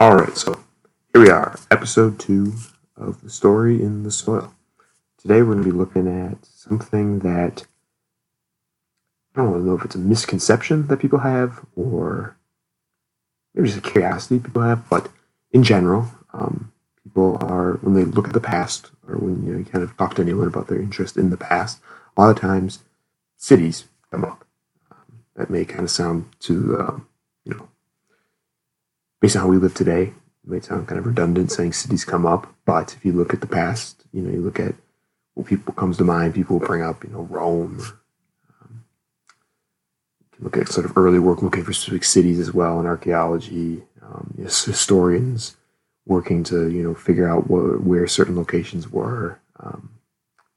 All right, so here we are, episode two of the story in the soil. Today we're going to be looking at something that I don't know if it's a misconception that people have or maybe just a curiosity people have, but in general, um, people are when they look at the past or when you, know, you kind of talk to anyone about their interest in the past, a lot of times cities come up. Um, that may kind of sound to um, you know based on how we live today, it may sound kind of redundant saying cities come up, but if you look at the past, you know, you look at what people comes to mind, people bring up, you know, Rome. Um, you can look at sort of early work looking for specific cities as well in archaeology. Um, yes, historians working to, you know, figure out what, where certain locations were um,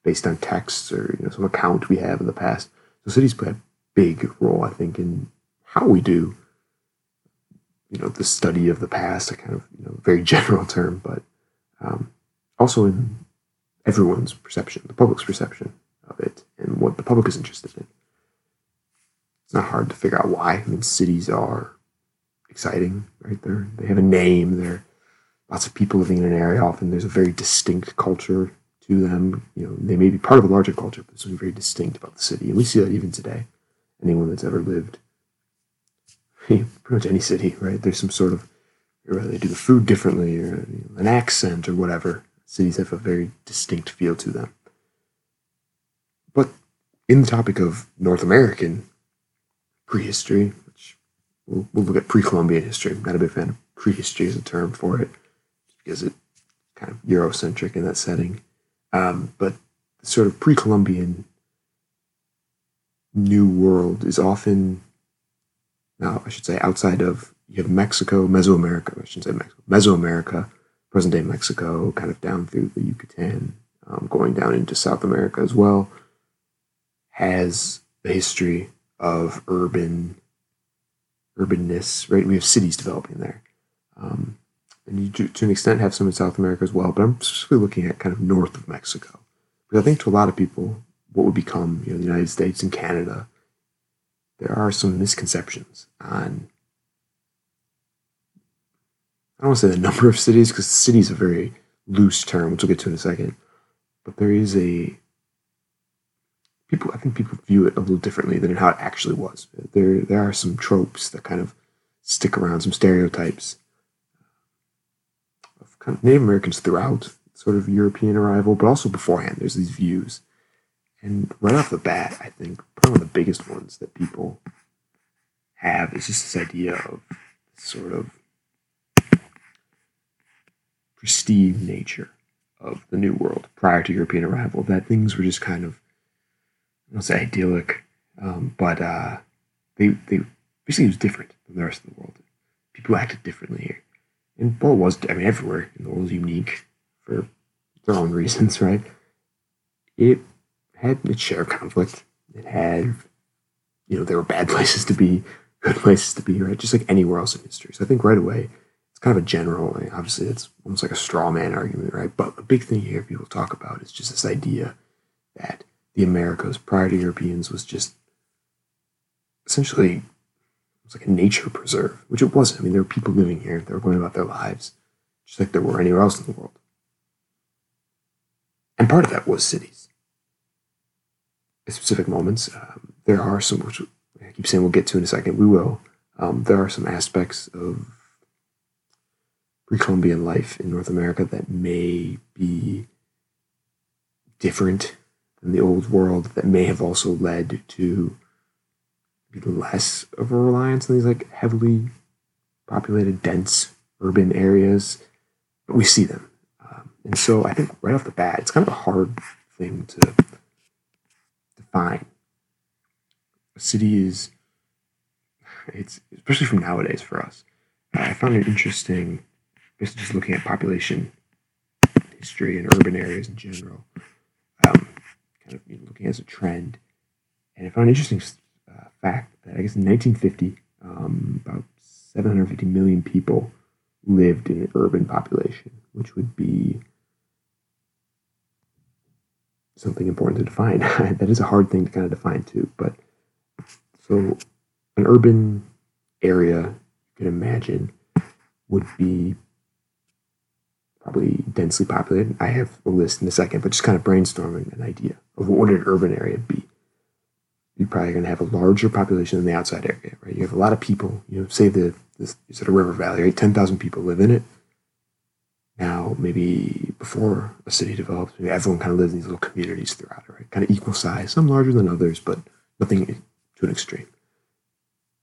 based on texts or, you know, some account we have in the past. So cities play a big role, I think, in how we do you know the study of the past, a kind of you know very general term, but um, also in everyone's perception, the public's perception of it, and what the public is interested in. It's not hard to figure out why. I mean, cities are exciting, right? They they have a name. There lots of people living in an area. Often there's a very distinct culture to them. You know, they may be part of a larger culture, but something very distinct about the city, and we see that even today. Anyone that's ever lived pretty much any city, right? There's some sort of, they do the food differently, or an accent, or whatever. Cities have a very distinct feel to them. But in the topic of North American prehistory, which we'll, we'll look at pre-Columbian history. I'm not a big fan of prehistory as a term for it, because it's kind of Eurocentric in that setting. Um, but sort of pre-Columbian New World is often now I should say outside of you have Mexico, Mesoamerica. I shouldn't say Mexico, Mesoamerica, present day Mexico, kind of down through the Yucatan, um, going down into South America as well, has a history of urban urbanness. Right, we have cities developing there. Um, and you do, to an extent have some in South America as well, but I'm specifically looking at kind of north of Mexico. Because I think to a lot of people, what would become you know, the United States and Canada there are some misconceptions on I don't want to say the number of cities because city is a very loose term, which we'll get to in a second. But there is a people. I think people view it a little differently than how it actually was. There, there are some tropes that kind of stick around, some stereotypes of kind of Native Americans throughout sort of European arrival, but also beforehand. There's these views and right off the bat, I think one of the biggest ones that people have is just this idea of sort of pristine nature of the New World prior to European arrival. That things were just kind of, I don't say idyllic, um, but uh, they they basically it was different than the rest of the world. People acted differently here, and it was I mean everywhere in the world was unique for their own reasons, right? It had its share of conflict. It had, you know, there were bad places to be, good places to be, right? Just like anywhere else in history. So I think right away, it's kind of a general, obviously, it's almost like a straw man argument, right? But a big thing here people talk about is just this idea that the Americas prior to Europeans was just essentially it was like a nature preserve, which it wasn't. I mean, there were people living here, they were going about their lives just like there were anywhere else in the world. And part of that was cities specific moments. Um, there are some, which I keep saying we'll get to in a second. We will. Um, there are some aspects of pre-Columbian life in North America that may be different than the old world. That may have also led to less of a reliance on these like heavily populated, dense urban areas. But we see them, um, and so I think right off the bat, it's kind of a hard thing to fine. A city is, it's especially from nowadays for us. I found it interesting, just just looking at population history and urban areas in general, um, kind of looking as a trend. And I found an interesting uh, fact that I guess in 1950, um, about 750 million people lived in an urban population, which would be something important to define. that is a hard thing to kind of define too. But so an urban area, you can imagine, would be probably densely populated. I have a list in a second, but just kind of brainstorming an idea of what would an urban area be. You're probably going to have a larger population than the outside area, right? You have a lot of people. You know, say the this is a river valley, right? Ten thousand people live in it. Now, maybe before a city develops, maybe everyone kind of lives in these little communities throughout right? Kind of equal size, some larger than others, but nothing to an extreme.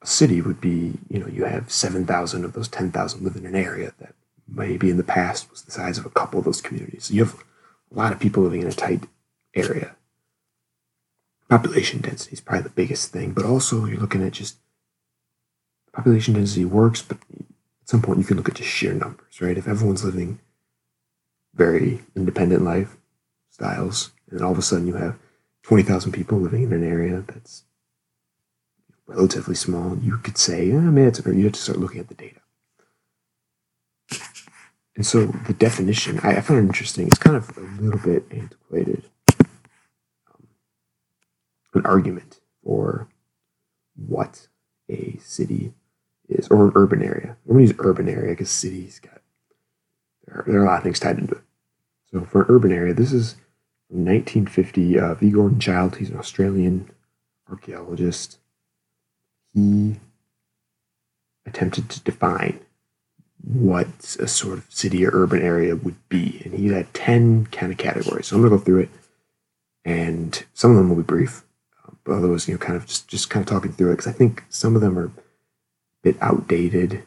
A city would be, you know, you have 7,000 of those 10,000 live in an area that maybe in the past was the size of a couple of those communities. So you have a lot of people living in a tight area. Population density is probably the biggest thing, but also you're looking at just population density works, but at some point you can look at just sheer numbers, right? If everyone's living very independent life styles, and all of a sudden you have 20,000 people living in an area that's relatively small, you could say, I mean, it's, you have to start looking at the data. And so the definition, I, I find it interesting. It's kind of a little bit antiquated. Um, an argument for what a city is, or an urban area. I'm going to use urban area because cities got there are, there are a lot of things tied into it. So for an urban area, this is from 1950. Uh, V. Gordon Childe. he's an Australian archaeologist. He attempted to define what a sort of city or urban area would be. And he had 10 kind of categories. So I'm going to go through it. And some of them will be brief, but others, you know, kind of just, just kind of talking through it because I think some of them are a bit outdated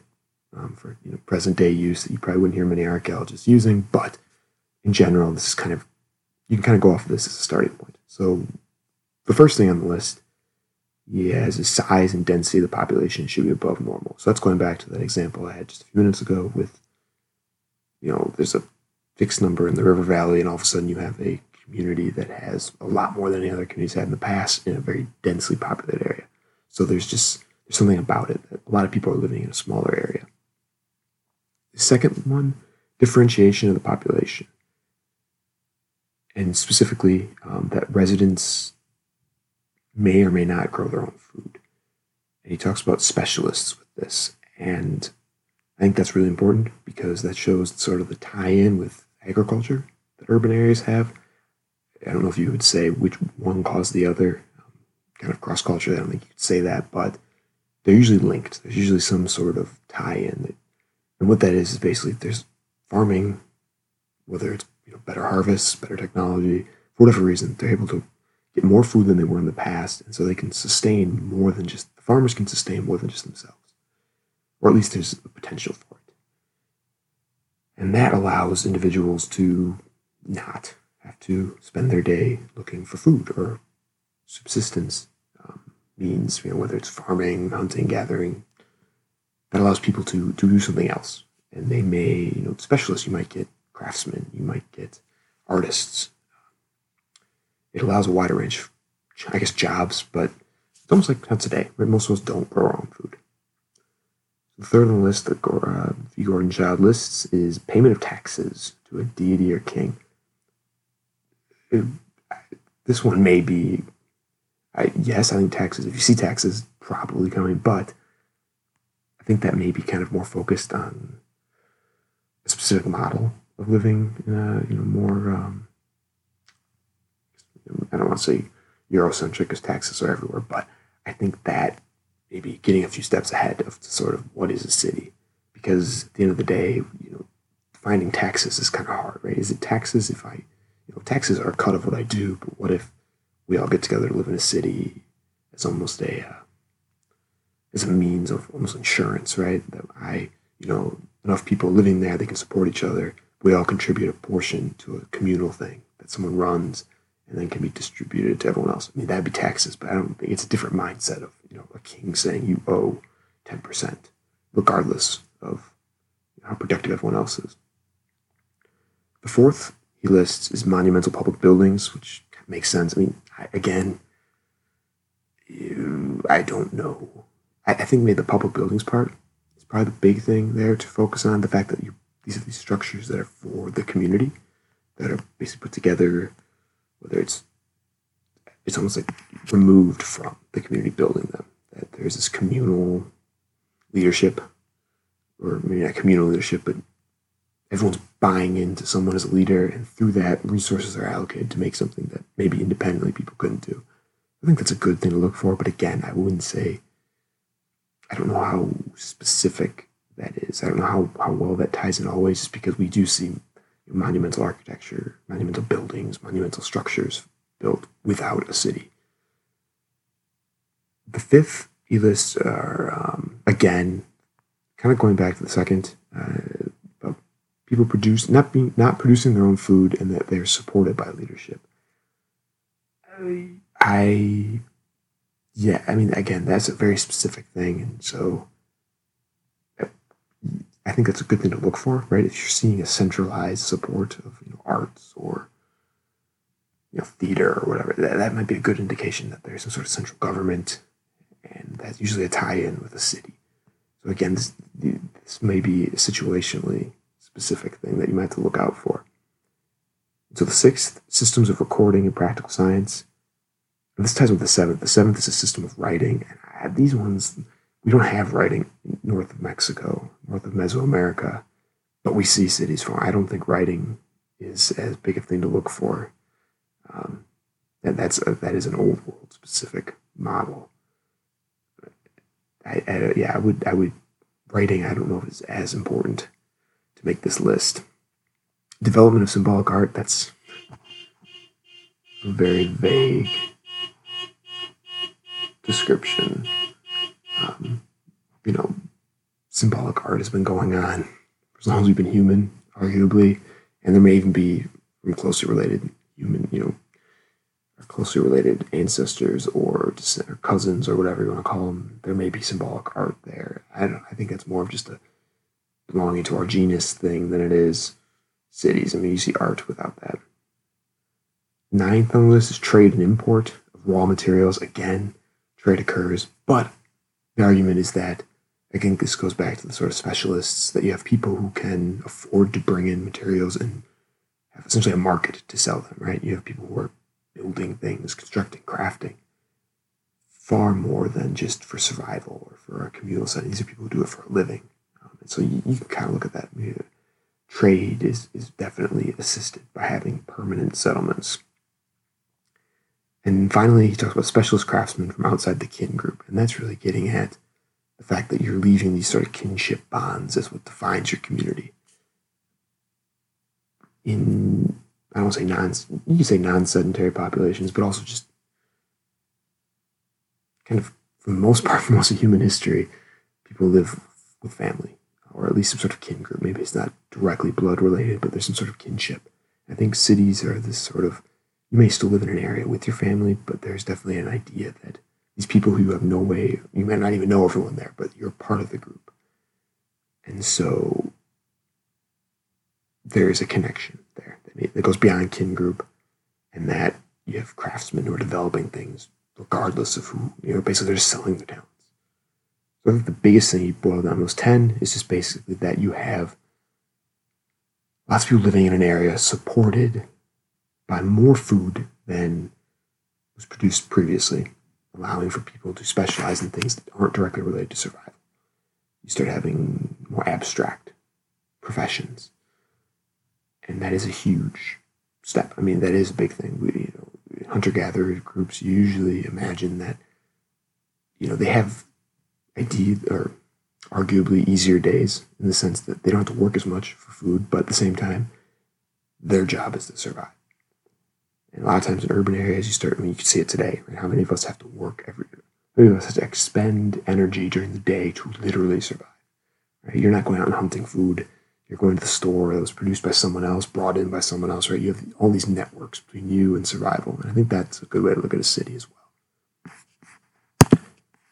um, for you know, present day use that you probably wouldn't hear many archaeologists using. But in general, this is kind of, you can kind of go off of this as a starting point. So the first thing on the list yeah, as the size and density of the population should be above normal. So that's going back to that example I had just a few minutes ago with, you know, there's a fixed number in the river valley, and all of a sudden you have a community that has a lot more than any other communities had in the past in a very densely populated area. So there's just there's something about it that a lot of people are living in a smaller area. The second one, differentiation of the population, and specifically um, that residents may or may not grow their own food. And he talks about specialists with this. And I think that's really important because that shows sort of the tie in with agriculture that urban areas have. I don't know if you would say which one caused the other, um, kind of cross culture. I don't think you could say that, but they're usually linked. There's usually some sort of tie in. And what that is is basically there's farming, whether it's you know, better harvests, better technology, for whatever reason, they're able to get more food than they were in the past, and so they can sustain more than just the farmers can sustain more than just themselves, or at least there's a potential for it. And that allows individuals to not have to spend their day looking for food or subsistence um, means, you know, whether it's farming, hunting, gathering. That allows people to, to do something else. And they may, you know, specialists, you might get craftsmen, you might get artists, it allows a wider range of, I guess, jobs, but it's almost like how today, right? Most of us don't grow our own food. The third on the list that uh. Gordon Childe lists is payment of taxes to a deity or king. It, this one may be, I, yes, I think taxes, if you see taxes, probably coming, but I think that may be kind of more focused on a specific model of living in a you know more um, I don't want to say Eurocentric because taxes are everywhere, but I think that maybe getting a few steps ahead of sort of what is a city, because at the end of the day, you know, finding taxes is kind of hard, right? Is it taxes if I, you know, taxes are a cut of what I do, but what if we all get together to live in a city? It's almost a, uh, as a means of almost insurance, right? That I, you know, enough people living there, they can support each other. We all contribute a portion to a communal thing that someone runs and then can be distributed to everyone else. I mean, that'd be taxes, but I don't think it's a different mindset of you know a king saying you owe ten percent, regardless of how productive everyone else is. The fourth he lists is monumental public buildings, which makes sense. I mean, I, again, you, I don't know. I, I, think maybe the public buildings part is probably the big thing there to focus on. The fact that you these are these structures that are for the community, that are basically put together whether it's it's almost like removed from the community building them. That there's this communal leadership or maybe not communal leadership, but everyone's buying into someone as a leader, and through that, resources are allocated to make something that maybe independently people couldn't do. I think that's a good thing to look for, but again, I wouldn't say, I don't know how specific that is. I don't know how, how well that ties in always, just because we do see monumental architecture, monumental buildings, monumental structures built without a city. The fifth E lists are, um, again, kind of going back to the second, uh, people produce not being not producing their own food and that they're supported by leadership. I, yeah, I mean, again, that's a very specific thing, and so I think that's a good thing to look for, right? If you're seeing a centralized support of you know arts or you know theater or whatever, that, that might be a good indication that there's some sort of central government, and that's usually a tie-in with a city. So again, this this may be a situationally specific thing that you might have to look out for. So the sixth, systems of recording and practical science. And this ties with the seventh. The seventh is a system of writing. And these ones we don't have writing north of Mexico, north of Mesoamerica, but we see cities from. I don't think writing is as big a thing to look for. Um, and that's a, that is an old world specific model. I, I, yeah, I would I would writing. I don't know if it's as important to make this list. Development of symbolic art. That's a very vague description um, you know, symbolic art has been going on for as long as we've been human, arguably, and there may even be closely related human, you know, closely related ancestors or, or cousins or whatever you want to call them. There may be symbolic art there. I don't. I think that's more of just a belonging to our genus thing than it is cities. I mean, you see art without that. Ninth on the list is trade and import of raw materials. Again, trade occurs, but the argument is that again this goes back to the sort of specialists that you have people who can afford to bring in materials and have essentially a market to sell them right? You have people who are building things constructing crafting far more than just for survival or for a communal setting. These are people who do it for a living. Um, and so you, you, can kind of look at that trade is, is definitely assisted by having permanent settlements. And finally, he talks about specialist craftsmen from outside the kin group. And that's really getting at the fact that you're leaving these sort of kinship bonds is what defines your community. In, I don't say non, you say non sedentary populations, but also just kind of, for the most part, for most of human history, people live with family or at least some sort of kin group. Maybe it's not directly blood related, but there's some sort of kinship. I think cities are this sort of you may still live in an area with your family, but there's definitely an idea that these people who you have no way, you may not even know everyone there, but you're part of the group. And so there's a connection there that goes beyond kin group, and that you have craftsmen who are developing things regardless of who, you know, basically they're selling their talents. So I think the biggest thing you boil down those 10 is just basically that you have lots of people living in an area supported by more food than was produced previously, allowing for people to specialize in things that aren't directly related to survival. You start having more abstract professions. And that is a huge step. I mean, that is a big thing. We, you know, hunter-gatherer groups usually imagine that, you know, they have idea or arguably easier days in the sense that they don't have to work as much for food, but at the same time, their job is to survive. And a lot of times in urban areas, you start, I mean, you can see it today. Right? How many of us have to work every, how many of us have to expend energy during the day to literally survive? Right? You're not going out and hunting food. You're going to the store that was produced by someone else, brought in by someone else, right? You have all these networks between you and survival. And I think that's a good way to look at a city as well.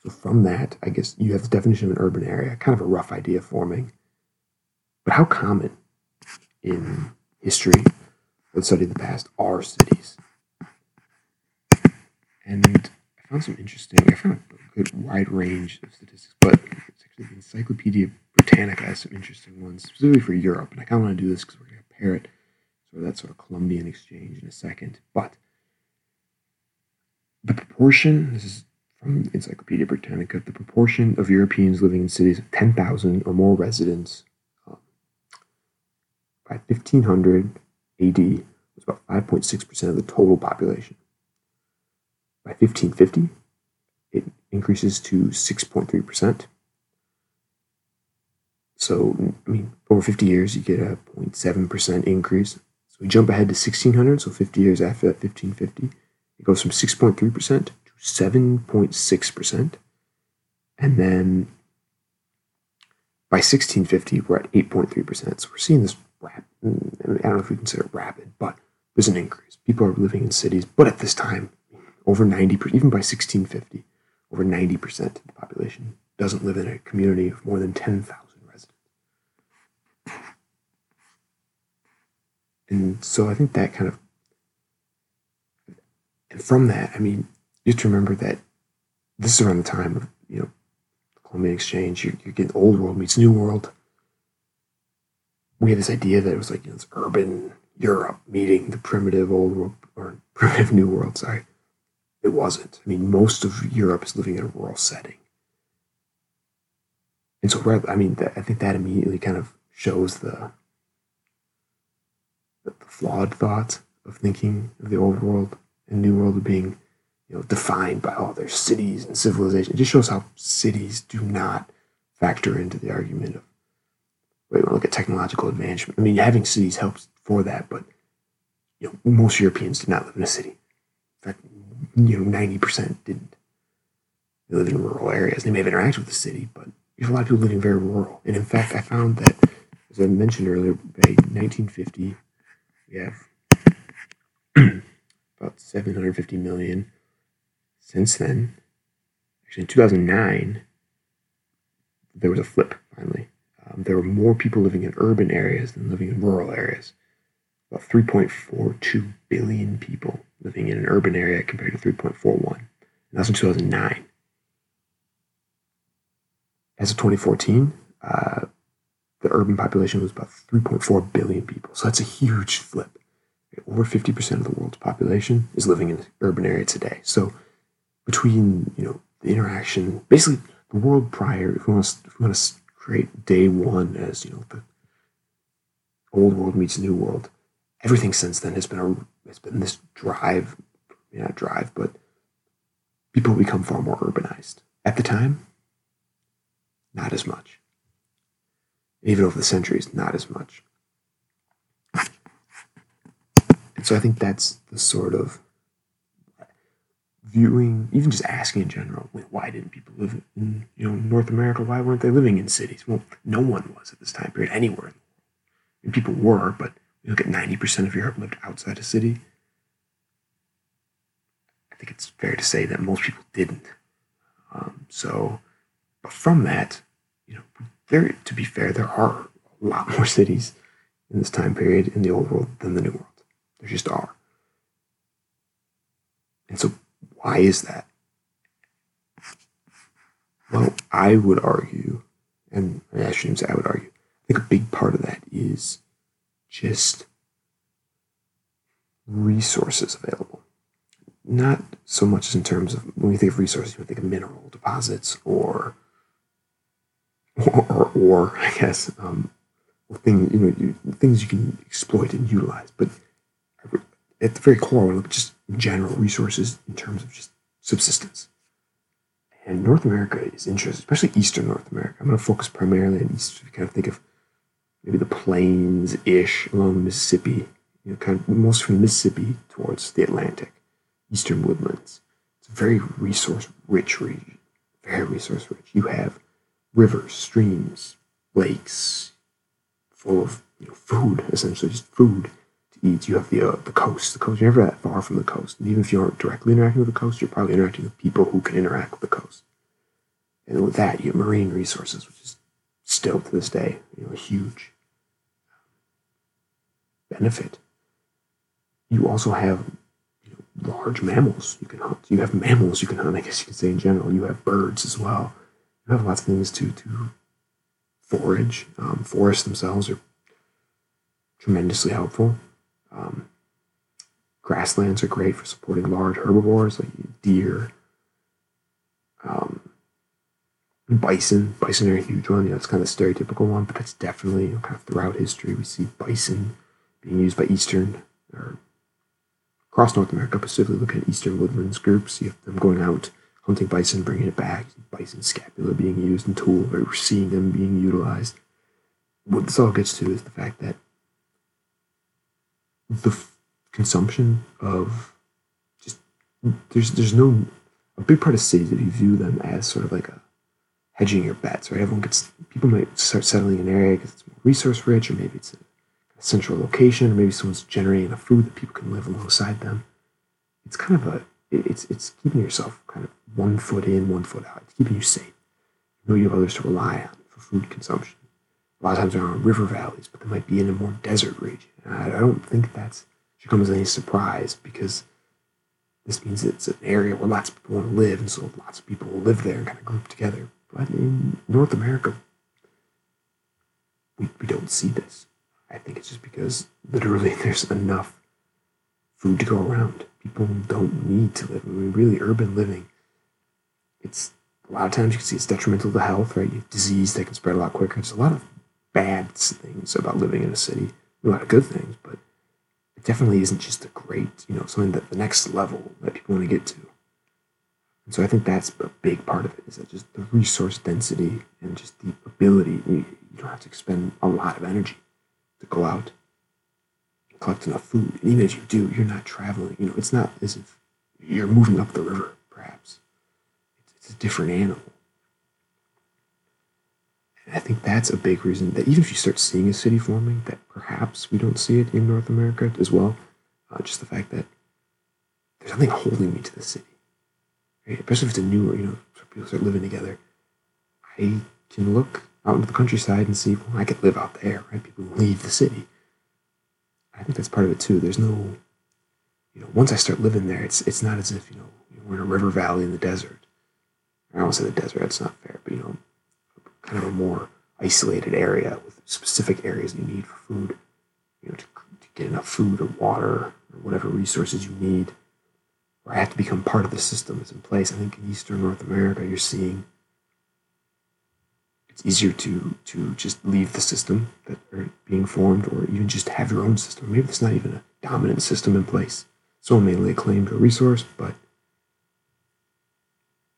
So from that, I guess you have the definition of an urban area, kind of a rough idea forming. But how common in history that study the past are cities. And I found some interesting, I found a good wide range of statistics, but it's actually the Encyclopedia Britannica has some interesting ones, specifically for Europe. And I kind of want to do this because we're going to pair it, sort of that sort of Columbian exchange in a second. But the proportion, this is from Encyclopedia Britannica, the proportion of Europeans living in cities of 10,000 or more residents um, by 1500 AD was about 5.6% of the total population. By 1550, it increases to 6.3%. So, I mean, over 50 years, you get a 0.7% increase. So we jump ahead to 1600, so 50 years after that, 1550, it goes from 6.3% to 7.6%. And then by 1650, we're at 8.3%. So we're seeing this rapid, I don't know if we consider it rapid, but there's an increase. People are living in cities, but at this time, over 90%, even by 1650, over 90% of the population doesn't live in a community of more than 10,000 residents. And so I think that kind of, and from that, I mean, just remember that this is around the time of you know Columbian Exchange. You're, you're getting old world meets new world. We had this idea that it was like you know, this urban Europe meeting the primitive old world or primitive new world. Sorry, it wasn't. I mean, most of Europe is living in a rural setting, and so I mean, I think that immediately kind of shows the the flawed thought of thinking of the old world and new world being you know, defined by all their cities and civilization. It just shows how cities do not factor into the argument of wait, we look at technological advancement. I mean, having cities helps for that, but you know, most Europeans did not live in a city. In fact, you know, ninety percent didn't. They live in rural areas. They may have interacted with the city, but have a lot of people living very rural. And in fact, I found that, as I mentioned earlier, by 1950, we have about 750 million since then, actually in 2009, there was a flip finally. Um, there were more people living in urban areas than living in rural areas. About 3.42 billion people living in an urban area compared to 3.41. And that's in 2009. As of 2014, uh, the urban population was about 3.4 billion people. So that's a huge flip. Over 50% of the world's population is living in an urban area today. So between you know the interaction, basically the world prior. If we want to, if we want to create day one as you know the old world meets new world, everything since then has been a has been this drive, not drive, but people become far more urbanized. At the time, not as much. Even over the centuries, not as much. And so I think that's the sort of viewing, even just asking in general, why didn't people live in you know North America? Why weren't they living in cities? Well, no one was at this time period anywhere. And people were, but you look at ninety percent of Europe lived outside a city. I think it's fair to say that most people didn't. Um, so, but from that, you know, there to be fair, there are a lot more cities in this time period in the old world than the new world. There just are. And so why is that? Well, I would argue, and I shouldn't say I would argue, I think a big part of that is just resources available. Not so much in terms of when we think of resources, we think of mineral deposits or or, or, or I guess um, thing, you know, you, things you can exploit and utilize. But at the very core, to look just general resources in terms of just subsistence. And North America is interesting, especially Eastern North America. I'm going to focus primarily on East. You kind of think of maybe the plains-ish along the Mississippi, you know, kind of most from the Mississippi towards the Atlantic, Eastern woodlands. It's a very resource-rich region, very resource-rich. You have rivers, streams, lakes, full of you know, food, essentially just food. You have the uh, the coast. The coast. You're never that far from the coast. And even if you aren't directly interacting with the coast, you're probably interacting with people who can interact with the coast. And with that, you have marine resources, which is still to this day, you know, a huge benefit. You also have you know, large mammals you can hunt. You have mammals you can hunt. I guess you could say in general. You have birds as well. You have lots of things to to forage. Um, forests themselves are tremendously helpful. Um, grasslands are great for supporting large herbivores like deer, Um, bison, bison are a huge one. You know, it's kind of a stereotypical one, but that's definitely you know, kind of throughout history we see bison being used by Eastern or across North America, specifically looking at Eastern woodlands groups. You have them going out hunting bison, bringing it back. Bison scapula being used in tool, or seeing them being utilized. What this all gets to is the fact that the f- consumption of just there's there's no a big part of cities if you view them as sort of like a hedging your bets, right? Everyone gets people might start settling in an area because it's more resource rich, or maybe it's a, central location, or maybe someone's generating a food that people can live alongside them. It's kind of a it's it's keeping yourself kind of one foot in, one foot out. It's keeping you safe. You know you have others to rely on for food consumption. A lot of times they're on river valleys, but they might be in a more desert region. I, don't think that's should come as any surprise because this means it's an area where lots of people want to live, and so lots of people will live there and kind of group together. But in North America, we, we don't see this. I think it's just because literally there's enough food to go around. People don't need to live. I mean, really, urban living, it's a lot of times you can see it's detrimental to health, right? You have disease that can spread a lot quicker. There's a lot of bad things about living in a city, a lot of good things, but it definitely isn't just a great, you know, something that the next level that people want to get to. And so I think that's a big part of it is that just the resource density and just the ability. You, you don't have to expend a lot of energy to go out and collect enough food. And even if you do, you're not traveling. You know, it's not as if you're moving up the river, perhaps. It's, it's a different animal. I think that's a big reason that even if you start seeing a city forming, that perhaps we don't see it in North America as well. Uh, just the fact that there's nothing holding me to the city right? especially if it's a newer, you know, people start living together. I can look out into the countryside and see, well, I could live out there, right? People leave the city. I think that's part of it too. There's no, you know, once I start living there, it's it's not as if you know we're in a river valley in the desert. I don't say the desert; that's not fair, but you know, kind of a more isolated area with specific areas you need for food, you know, to, to get enough food or water or whatever resources you need or have to become part of the system that's in place. I think in Eastern North America, you're seeing it's easier to to just leave the system that are being formed, or even just have your own system. Maybe it's not even a dominant system in place. Someone may lay claim to a resource, but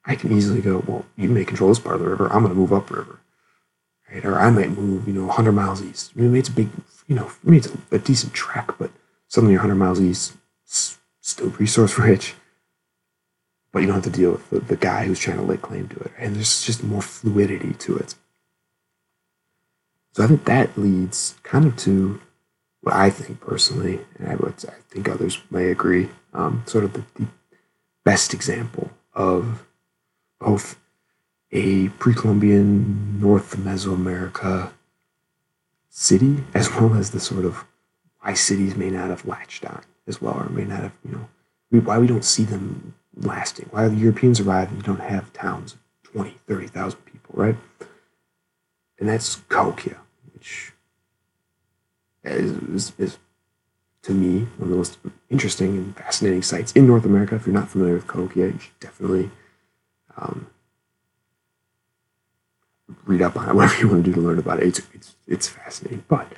I can easily go, well, you may control this part of the river. I'm going to move upriver, right? Or I might move, you know, 100 miles east. Maybe it's a big, you know, maybe it's a, a decent trek, but suddenly you're 100 miles east still resource rich, but you don't have to deal with the, the guy who's trying to lay claim to it. And there's just more fluidity to it. So I think that leads kind of to what I think personally, and I, would, I think others may agree, um, sort of the, the best example of both a pre-Columbian North Mesoamerica city, as well as the sort of why cities may not have latched on as well, or may not have, you know, why we don't see them lasting. Why the Europeans arrive and you don't have towns of 20, 30,000 people, right? And that's Cahokia, which is, is, is, to me one of the most interesting and fascinating sites in North America. If you're not familiar with Cahokia, you should definitely um, read up on it, whatever you want to do to learn about it. It's, it's, it's fascinating. But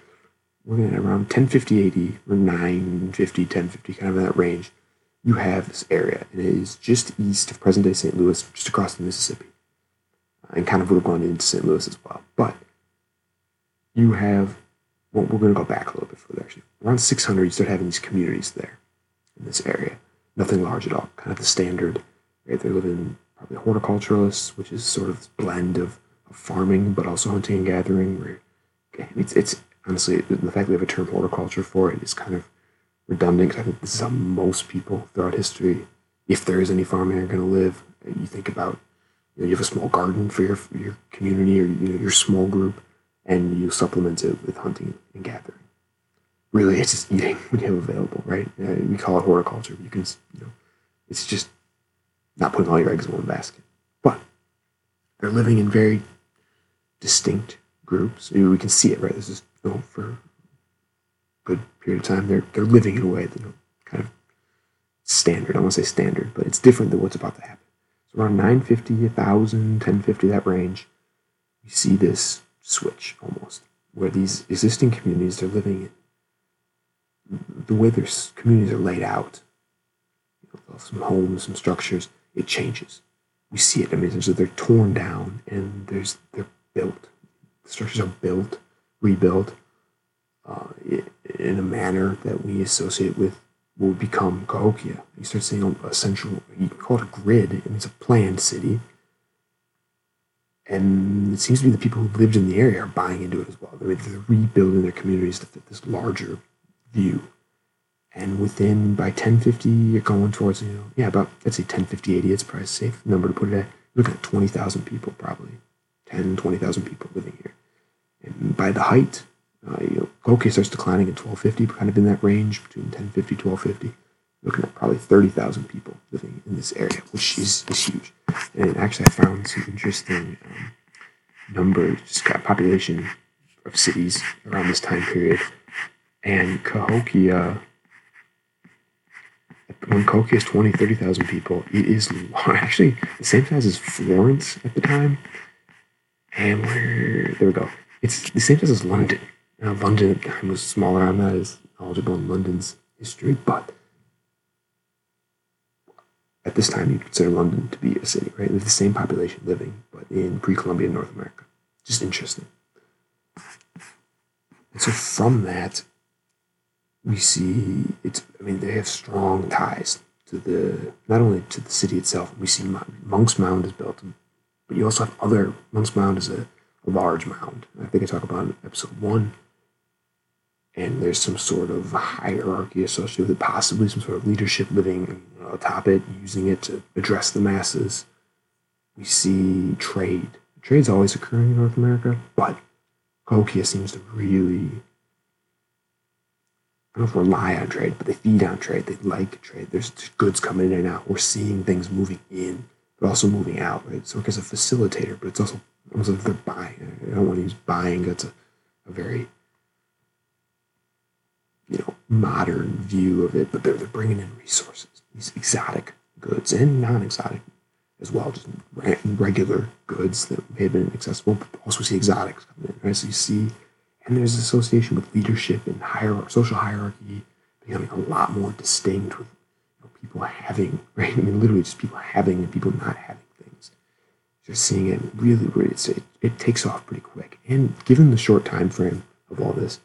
we're at around 1050 AD or 950, 1050, kind of in that range. You have this area, and it is just east of present day St. Louis, just across the Mississippi, and kind of would have gone into St. Louis as well. But you have, well, we're going to go back a little bit further actually. Around 600, you start having these communities there in this area. Nothing large at all, kind of the standard. Right? They're living probably horticulturalists, which is sort of this blend of, of farming, but also hunting and gathering. Where it's, it's honestly, the fact we have a term horticulture for it is kind of redundant because I think this is how most people throughout history, if there is any farming, are going to live. You think about, you, know, you have a small garden for your your community or you know, your small group, and you supplement it with hunting and gathering. Really, it's just eating when you have available, right? Uh, we call it horticulture. You can, you know, it's just not putting all your eggs in one basket. But they're living in very distinct groups. We can see it, right? This is you know, for a good period of time. They're they're living in a way that you know, kind of standard. I won't say standard, but it's different than what's about to happen. So around 950, 1,000, 1050, that range, you see this switch almost, where these existing communities they're living in, the way their communities are laid out, some homes, some structures, it changes. We see it. I mean, so they're torn down and there's they're built. The structures are built, rebuilt uh, in a manner that we associate with what would become Cahokia. You start seeing a central, you call it a grid. It means a planned city and it seems to be the people who lived in the area are buying into it as well. They're, they're rebuilding their communities to fit this larger view. And within by 1050, you're going towards, you know, yeah, about, let's say 1050, 80, it's probably a safe number to put it at. You're looking at 20,000 people, probably 10, 20,000 people living here. And by the height, uh, you know, Cahokia starts declining at 1250, kind of in that range between 1050, 1250 looking at probably 30,000 people living in this area, which is, is huge. And actually, I found some interesting um, numbers, just got population of cities around this time period. And Cahokia, when Cahokia is 20, 30,000 people, it is actually the same size as Florence at the time. And where, there we go. It's the same size as London. Now, London at the time was smaller. I'm not as knowledgeable in London's history, but at this time, you consider London to be a city, right? With the same population living, but in pre-Columbian North America. Just interesting. And so from that, we see it's. I mean, they have strong ties to the not only to the city itself. We see Monk's Mound is built, but you also have other. Monk's Mound is a, a large mound. I think I talk about in episode one and there's some sort of hierarchy associated with it, possibly some sort of leadership living atop it, using it to address the masses. We see trade. Trade's always occurring in North America, but Cahokia seems to really, don't know if rely on trade, but they feed on trade. They like trade. There's goods coming in and out. We're seeing things moving in, but also moving out, right? So it's a facilitator, but it's also almost like they're buying. I don't want to use buying. That's a, a very you know modern view of it, but they're, they're bringing in resources, these exotic goods and non-exotic as well, just regular goods that may have been accessible, but also see exotics coming in, right? So you see, and there's association with leadership and hierarchy, social hierarchy becoming a lot more distinct with you know, people having, right? I mean, literally just people having and people not having things. You're seeing it really, really, it, it takes off pretty quick. And given the short time frame of all this,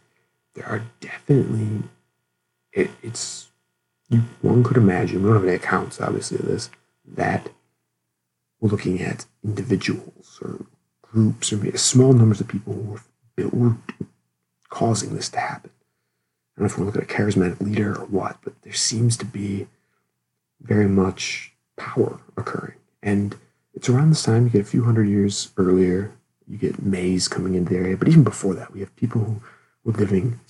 there are definitely it, it's you, one could imagine we don't have any accounts obviously of this that we're looking at individuals or groups or small numbers of people who were, were causing this to happen. I don't know if we're looking at a charismatic leader or what, but there seems to be very much power occurring. And it's around this time, you get a few hundred years earlier, you get maize coming into the area. But even before that, we have people who were living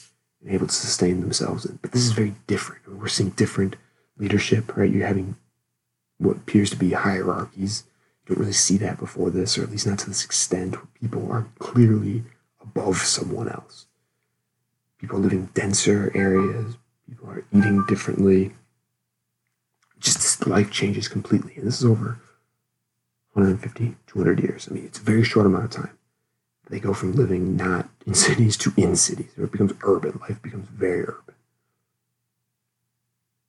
and able to sustain themselves. But this is very different. We're seeing different leadership, right? You're having what appears to be hierarchies. You don't really see that before this, or at least not to this extent, where people are clearly above someone else. People are living denser areas, people are eating differently. Just life changes completely. And this is over 150, 200 years. I mean, it's a very short amount of time. They go from living not in cities to in cities. It becomes urban. Life becomes very urban.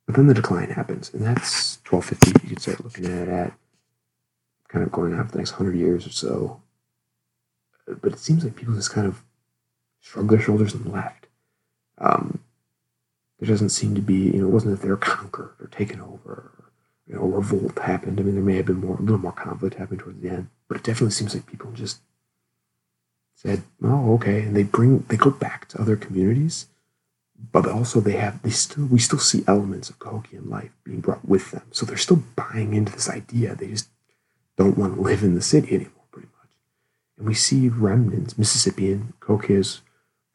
But then the decline happens, and that's 1250. You could start looking at at kind of going on for the next hundred years or so. But it seems like people just kind of shrug their shoulders and left. Um, there doesn't seem to be, you know, it wasn't that they were conquered or taken over, or, you know, a revolt happened. I mean, there may have been more, a little more conflict happening towards the end, but it definitely seems like people just said, "Oh, okay," and they bring they go back to other communities, but also they have they still we still see elements of Cahokian life being brought with them. So they're still buying into this idea. They just don't want to live in the city anymore, pretty much. And we see remnants, Mississippian Cahokias,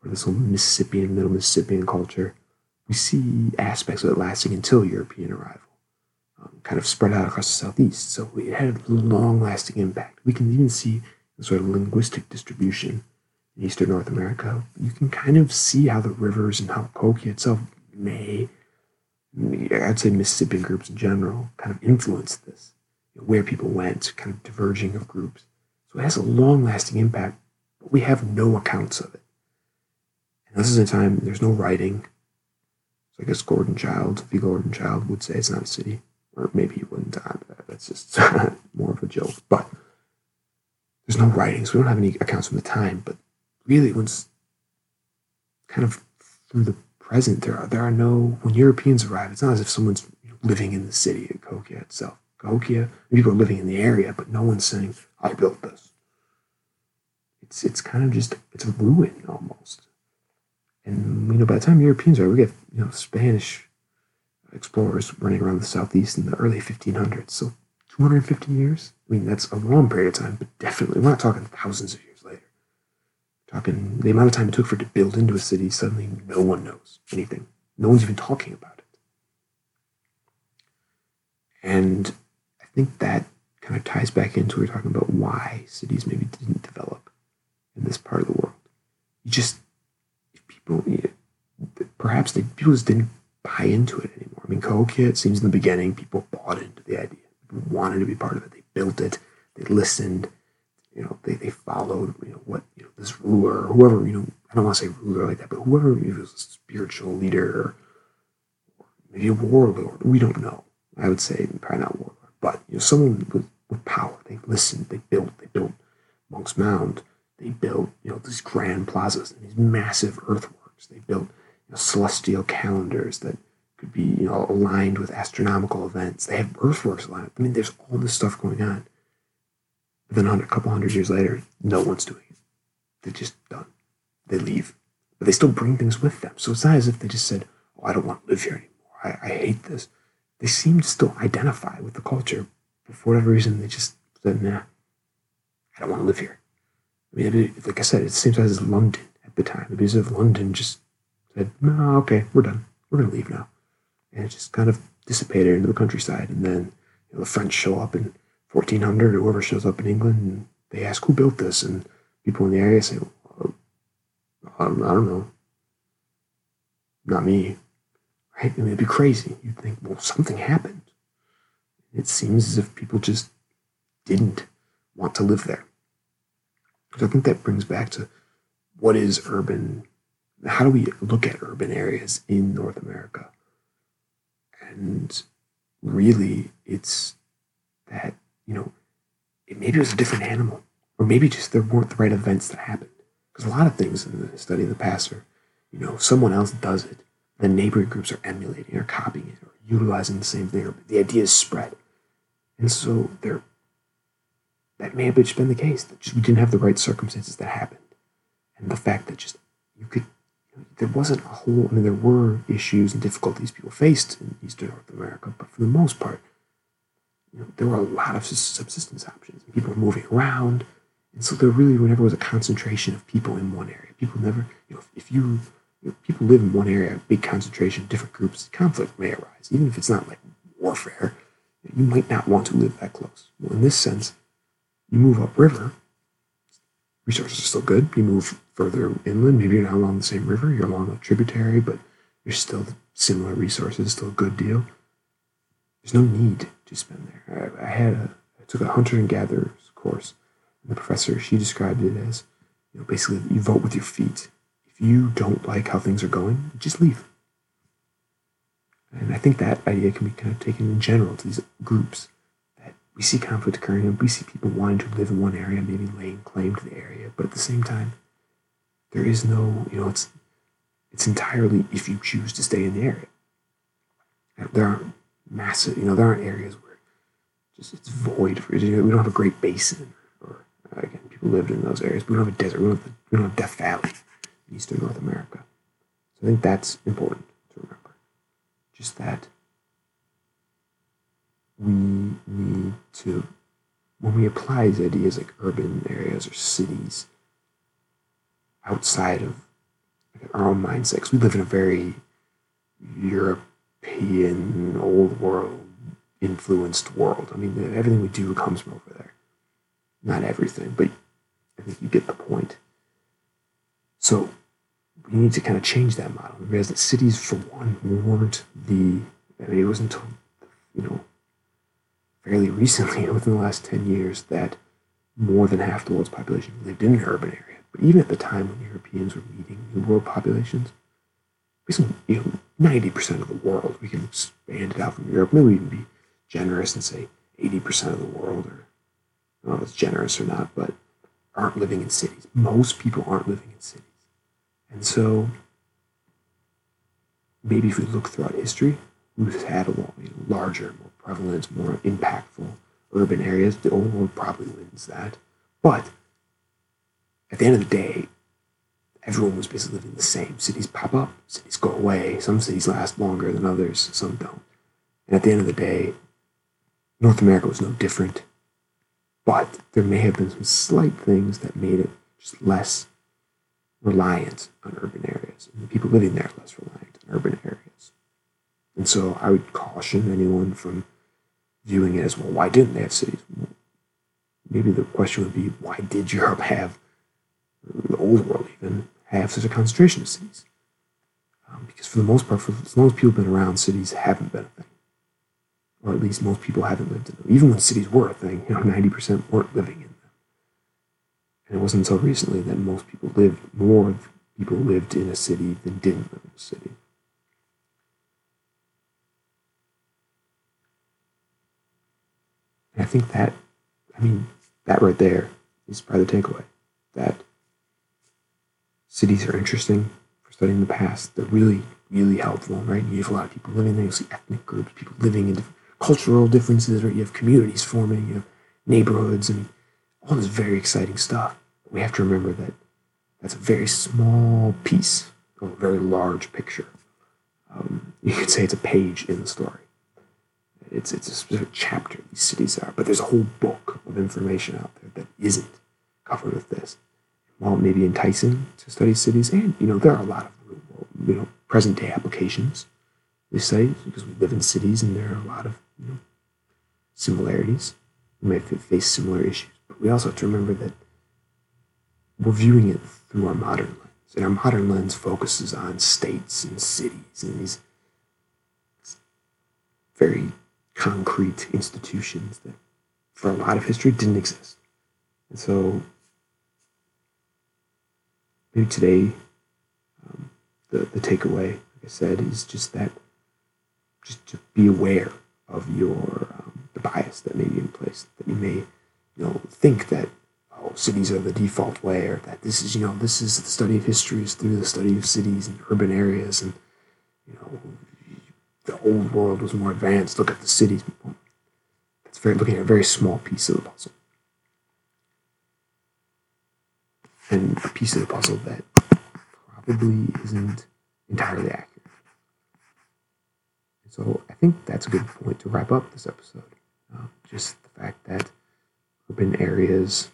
or this Mississippian, Middle Mississippian culture. We see aspects of it lasting until European arrival, um, kind of spread out across the southeast. So it had a long-lasting impact. We can even see the sort of linguistic distribution in Eastern North America, you can kind of see how the rivers and how Cahokia itself may, I'd say Mississippian groups in general, kind of influenced this. You where people went, kind of diverging of groups. So it has a long lasting impact, but we have no accounts of it. And this is a time there's no writing. So I guess Gordon Childe, V. Gordon Childe, would say it's not a city. Or maybe he wouldn't. Uh, that's just more of a joke. But there's no writings. We don't have any accounts from the time. But really, once kind of through the present, there are there are no when Europeans arrive. It's not as if someone's living in the city of Cahokia itself. Cahokia, people are living in the area, but no one's saying, "I built this." It's it's kind of just it's a ruin almost. And you know, by the time Europeans arrive, we get you know Spanish explorers running around the southeast in the early 1500s. So 250 years. I mean, that's a long period of time, but definitely we're not talking thousands of years later. We're talking the amount of time it took for it to build into a city. Suddenly, no one knows anything. No one's even talking about it. And I think that kind of ties back into what we're talking about why cities maybe didn't develop in this part of the world. You just people, perhaps they people just didn't buy into it anymore. I mean, Cahokia, it seems in the beginning, people bought into the idea. People wanted to be part of it. They built it. They listened. You know, they, they followed, you know, what, you know, this ruler, whoever, you know, I don't want to say ruler like that, but whoever was a spiritual leader or maybe a warlord, we don't know. I would say probably not warlord, but, you know, someone with, with power. They listened. They built. They built Monk's Mound. They built, you know, these grand plazas and these massive earthworks. They built know, celestial calendars that could be you know aligned with astronomical events. They have earthworks aligned. I mean, there's all this stuff going on. But then a couple hundred years later, no one's doing it. They're just done. They leave, but they still bring things with them. So it's not as if they just said, "Oh, I don't want to live here anymore. I, I hate this." They seem to still identify with the culture, but for whatever reason, they just said, "Nah, I don't want to live here." I mean, like I said, it seems as London at the time. Because if London just said, no, okay, we're done. We're going to leave now. And it just kind of dissipated into the countryside. And then you know, the French show up in 1400, or whoever shows up in England, and they ask who built this. And people in the area say, well, um, I don't know. Not me. Right? I mean, it'd be crazy. You'd think, well, something happened. It seems as if people just didn't want to live there. So I think that brings back to what is urban how do we look at urban areas in North America? And really, it's that, you know, it, maybe it was a different animal, or maybe just there weren't the right events that happened. Because a lot of things in the study of the past are, you know, someone else does it, the neighboring groups are emulating or copying it or utilizing the same thing, or the idea is spread. And so there, that may have just been the case, that just, we didn't have the right circumstances that happened. And the fact that just you could there wasn't a whole, I mean, there were issues and difficulties people faced in Eastern North America, but for the most part, you know, there were a lot of subsistence options. People were moving around, and so there really never was a concentration of people in one area. People never, you know, if you, you know, people live in one area, a big concentration, different groups, conflict may arise, even if it's not like warfare. You might not want to live that close. Well, in this sense, you move upriver, resources are still good. You move further inland, maybe you're not along the same river, you're along a tributary, but you're still similar resources, still a good deal. There's no need to spend there. I, I had a, I took a hunter and gatherers course, and the professor she described it as, you know, basically you vote with your feet. If you don't like how things are going, just leave. And I think that idea can be kind of taken in general to these groups we see conflict occurring and we see people wanting to live in one area, maybe laying claim to the area, but at the same time, there is no, you know, it's it's entirely if you choose to stay in the area. There aren't massive, you know, there aren't areas where just it's void. For, you know, we don't have a Great Basin, or uh, again, people lived in those areas. we don't have a desert. We don't have, we don't have Death Valley in Eastern North America. So I think that's important to remember. Just that we need to, when we apply these ideas like urban areas or cities outside of our own mindset, because we live in a very European, old world influenced world. I mean, everything we do comes from over there. Not everything, but I think you get the point. So we need to kind of change that model. Whereas the cities, for one, weren't the, I mean, it wasn't until, you know, fairly recently, within the last 10 years, that more than half the world's population lived in an urban area. But even at the time when Europeans were meeting new world populations, basically, you know, 90% of the world, we can expand it out from Europe, maybe even be generous and say 80% of the world, or I don't know if it's generous or not, but aren't living in cities. Most people aren't living in cities. And so maybe if we look throughout history, we've had a know, larger, prevalent, more impactful urban areas, the old world probably wins that. But at the end of the day, everyone was basically living the same. Cities pop up, cities go away. Some cities last longer than others, some don't. And at the end of the day, North America was no different. But there may have been some slight things that made it just less reliant on urban areas. And the people living there less reliant on urban areas. And so I would caution anyone from viewing it as well, why didn't they have cities? Maybe the question would be, why did Europe have, the old world even, have such a concentration of cities? Um, because for the most part, for as long as people have been around, cities haven't been a thing. Or at least most people haven't lived in them. Even when cities were a thing, you know, 90% weren't living in them. And it wasn't until recently that most people lived, more people lived in a city than didn't live in a city. And I think that, I mean, that right there is probably the takeaway. That cities are interesting for studying the past. They're really, really helpful, right? You have a lot of people living there. You'll see ethnic groups, people living in different cultural differences, right? You have communities forming, you have neighborhoods, and all this very exciting stuff. But we have to remember that that's a very small piece of a very large picture. Um, you could say it's a page in the story. It's, it's a specific chapter these cities are, but there's a whole book of information out there that isn't covered with this. While it may be enticing to study cities, and you know there are a lot of you know present day applications we say because we live in cities and there are a lot of you know, similarities. We may face similar issues, but we also have to remember that we're viewing it through our modern lens, and our modern lens focuses on states and cities and these very concrete institutions that, for a lot of history, didn't exist. And so, maybe today, um, the the takeaway, like I said, is just that just to be aware of your um, the bias that may be in place that you may you know think that oh cities are the default way or that this is you know this is the study of history is through the study of cities and urban areas and you know the old world was more advanced look at the cities that's very looking at a very small piece of the puzzle and a piece of the puzzle that probably isn't entirely accurate so I think that's a good point to wrap up this episode. Uh, just the fact that urban areas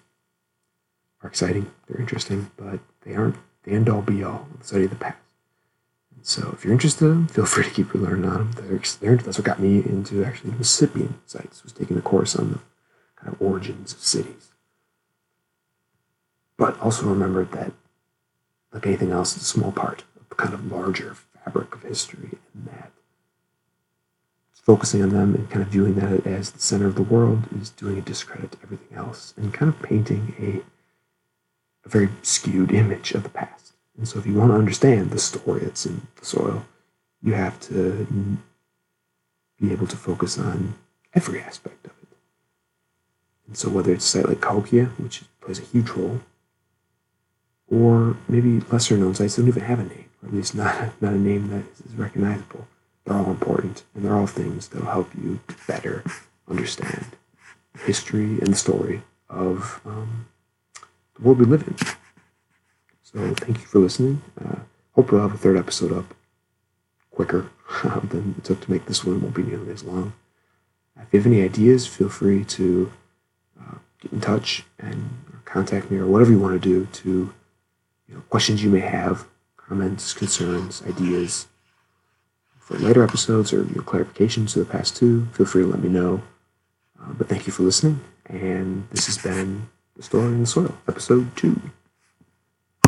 are exciting, they're interesting, but they aren't the end all be all of the study of the past. So if you're interested, feel free to keep learning on them. They're, they're, that's what got me into actually Mississippian sites, was taking a course on the kind of origins of cities. But also remember that, like anything else, it's a small part of the kind of larger fabric of history, and that focusing on them and kind of viewing that as the center of the world is doing a discredit to everything else and kind of painting a, a very skewed image of the past. And so, if you want to understand the story that's in the soil, you have to be able to focus on every aspect of it. And so, whether it's a site like Cahokia, which plays a huge role, or maybe lesser known sites that don't even have a name, or at least not, not a name that is recognizable they're all important, and they're all things that will help you better understand history and the story of um, the world we live in. So, thank you for listening. Uh, hope we'll have a third episode up quicker than it took to make this one. It won't be nearly as long. If you have any ideas, feel free to uh, get in touch and contact me or whatever you want to do to you know, questions you may have, comments, concerns, ideas for later episodes or your clarifications to the past two, feel free to let me know. Uh, but thank you for listening, and this has been The Story in the Soil, episode two.